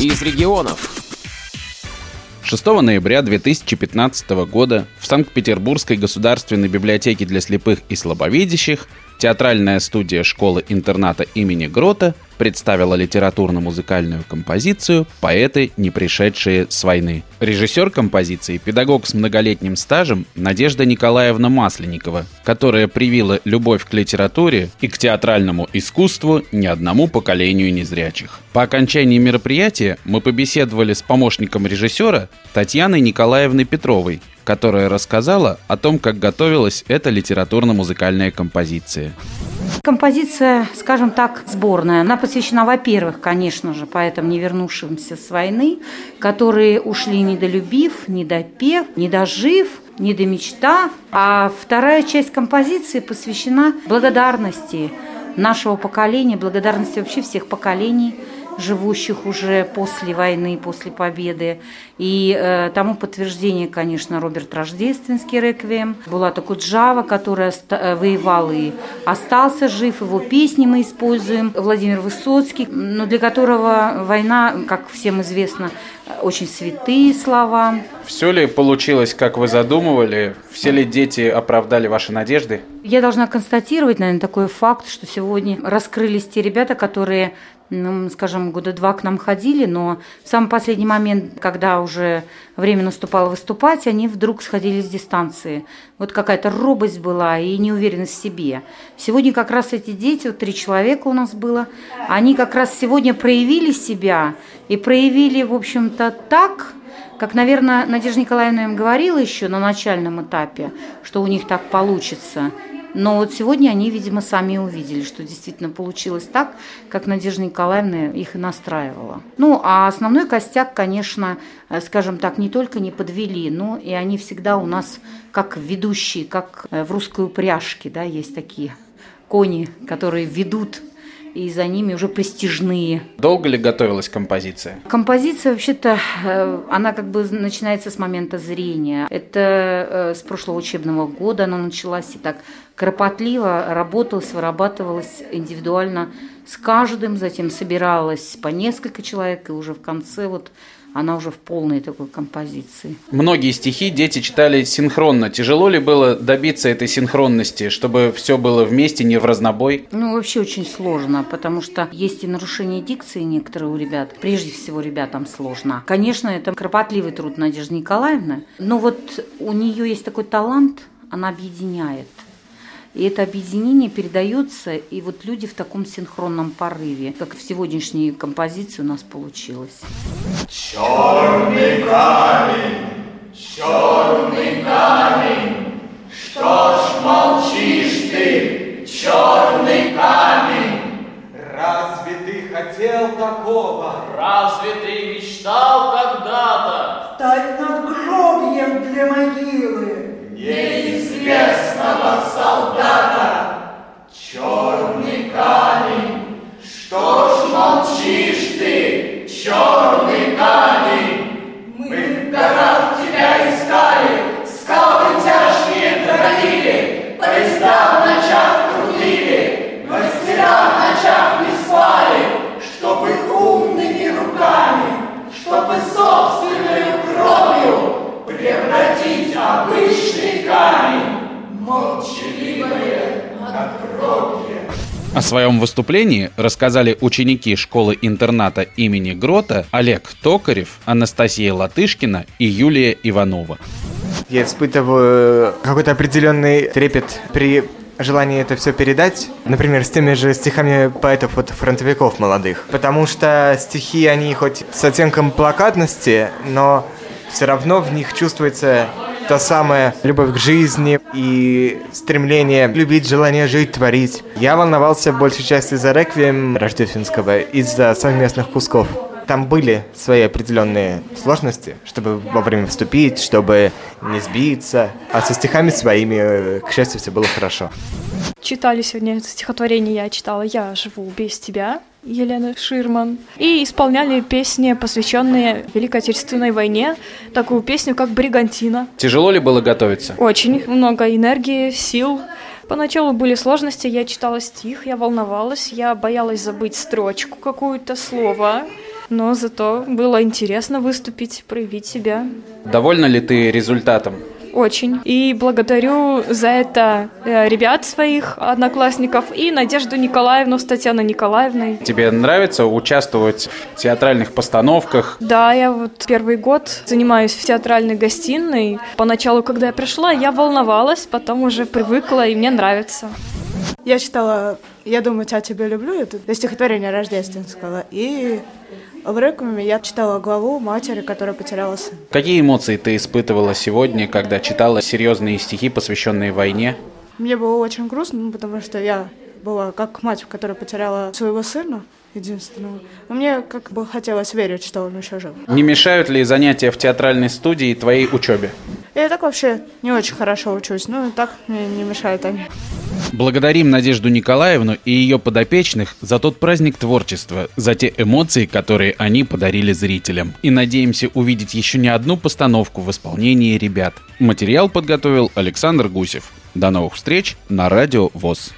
из регионов. 6 ноября 2015 года в Санкт-Петербургской государственной библиотеке для слепых и слабовидящих театральная студия школы-интерната имени Грота представила литературно-музыкальную композицию «Поэты, не пришедшие с войны». Режиссер композиции – педагог с многолетним стажем Надежда Николаевна Масленникова, которая привила любовь к литературе и к театральному искусству ни одному поколению незрячих. По окончании мероприятия мы побеседовали с помощником режиссера Татьяной Николаевной Петровой, которая рассказала о том, как готовилась эта литературно-музыкальная композиция. Композиция, скажем так, сборная. Она посвящена, во-первых, конечно же, поэтам, не вернувшимся с войны, которые ушли недолюбив, недопев, недожив, недомечтав. А вторая часть композиции посвящена благодарности нашего поколения, благодарности вообще всех поколений – живущих уже после войны, после победы. И э, тому подтверждение, конечно, Роберт Рождественский реквием, Булата Куджава, который э, воевал и остался жив, его песни мы используем, Владимир Высоцкий, но для которого война, как всем известно, очень святые слова. Все ли получилось, как вы задумывали? Все ли дети оправдали ваши надежды? Я должна констатировать, наверное, такой факт, что сегодня раскрылись те ребята, которые ну, скажем, года два к нам ходили, но в самый последний момент, когда уже время наступало выступать, они вдруг сходили с дистанции. Вот какая-то робость была и неуверенность в себе. Сегодня как раз эти дети, вот три человека у нас было, они как раз сегодня проявили себя и проявили, в общем-то, так, как, наверное, Надежда Николаевна им говорила еще на начальном этапе, что у них так получится – но вот сегодня они, видимо, сами увидели, что действительно получилось так, как Надежда Николаевна их и настраивала. Ну, а основной костяк, конечно, э, скажем так, не только не подвели, но и они всегда у нас как ведущие, как э, в русской упряжке, да, есть такие кони, которые ведут и за ними уже престижные. Долго ли готовилась композиция? Композиция, вообще-то, э, она как бы начинается с момента зрения. Это с прошлого учебного года она началась и так кропотливо работалась, вырабатывалась индивидуально с каждым, затем собиралась по несколько человек, и уже в конце вот она уже в полной такой композиции. Многие стихи дети читали синхронно. Тяжело ли было добиться этой синхронности, чтобы все было вместе, не в разнобой? Ну, вообще очень сложно, потому что есть и нарушение дикции некоторые у ребят. Прежде всего, ребятам сложно. Конечно, это кропотливый труд Надежды Николаевны, но вот у нее есть такой талант, она объединяет. И это объединение передается, и вот люди в таком синхронном порыве, как в сегодняшней композиции у нас получилось. Черный камень, черный камень, что ж молчишь ты, черный камень? Разве ты хотел такого? Разве ты мечтал когда-то? Стать надгробьем для могилы поезда в ночах крутили, мастера в ночах не спали, чтобы умными руками, чтобы собственной кровью превратить обычный камень, молчаливое надгробие. О своем выступлении рассказали ученики школы-интерната имени Грота Олег Токарев, Анастасия Латышкина и Юлия Иванова. Я испытываю какой-то определенный трепет при желании это все передать, например, с теми же стихами поэтов вот фронтовиков молодых. Потому что стихи, они хоть с оттенком плакатности, но все равно в них чувствуется та самая любовь к жизни и стремление любить, желание жить, творить. Я волновался большей части за реквием рождественского из-за совместных кусков. Там были свои определенные сложности, чтобы вовремя вступить, чтобы не сбиться. А со стихами своими, к счастью, все было хорошо. Читали сегодня стихотворение, я читала «Я живу без тебя», Елены Ширман. И исполняли песни, посвященные Великой Отечественной войне, такую песню, как «Бригантина». Тяжело ли было готовиться? Очень много энергии, сил. Поначалу были сложности, я читала стих, я волновалась, я боялась забыть строчку какую-то, слово. Но зато было интересно выступить, проявить себя. Довольна ли ты результатом? Очень. И благодарю за это э, ребят своих, одноклассников, и Надежду Николаевну с Татьяной Николаевной. Тебе нравится участвовать в театральных постановках? Да, я вот первый год занимаюсь в театральной гостиной. Поначалу, когда я пришла, я волновалась, потом уже привыкла, и мне нравится. Я читала «Я думаю, я тебя люблю», это стихотворение рождественского, и в реквиеме я читала главу матери, которая потеряла сына. Какие эмоции ты испытывала сегодня, когда читала серьезные стихи, посвященные войне? Мне было очень грустно, ну, потому что я была как мать, которая потеряла своего сына, единственного. Но мне как бы хотелось верить, что он еще жив. Не мешают ли занятия в театральной студии твоей учебе? Я так вообще не очень хорошо учусь, и так мне не мешают они. Благодарим Надежду Николаевну и ее подопечных за тот праздник творчества, за те эмоции, которые они подарили зрителям. И надеемся увидеть еще не одну постановку в исполнении ребят. Материал подготовил Александр Гусев. До новых встреч на Радио ВОЗ.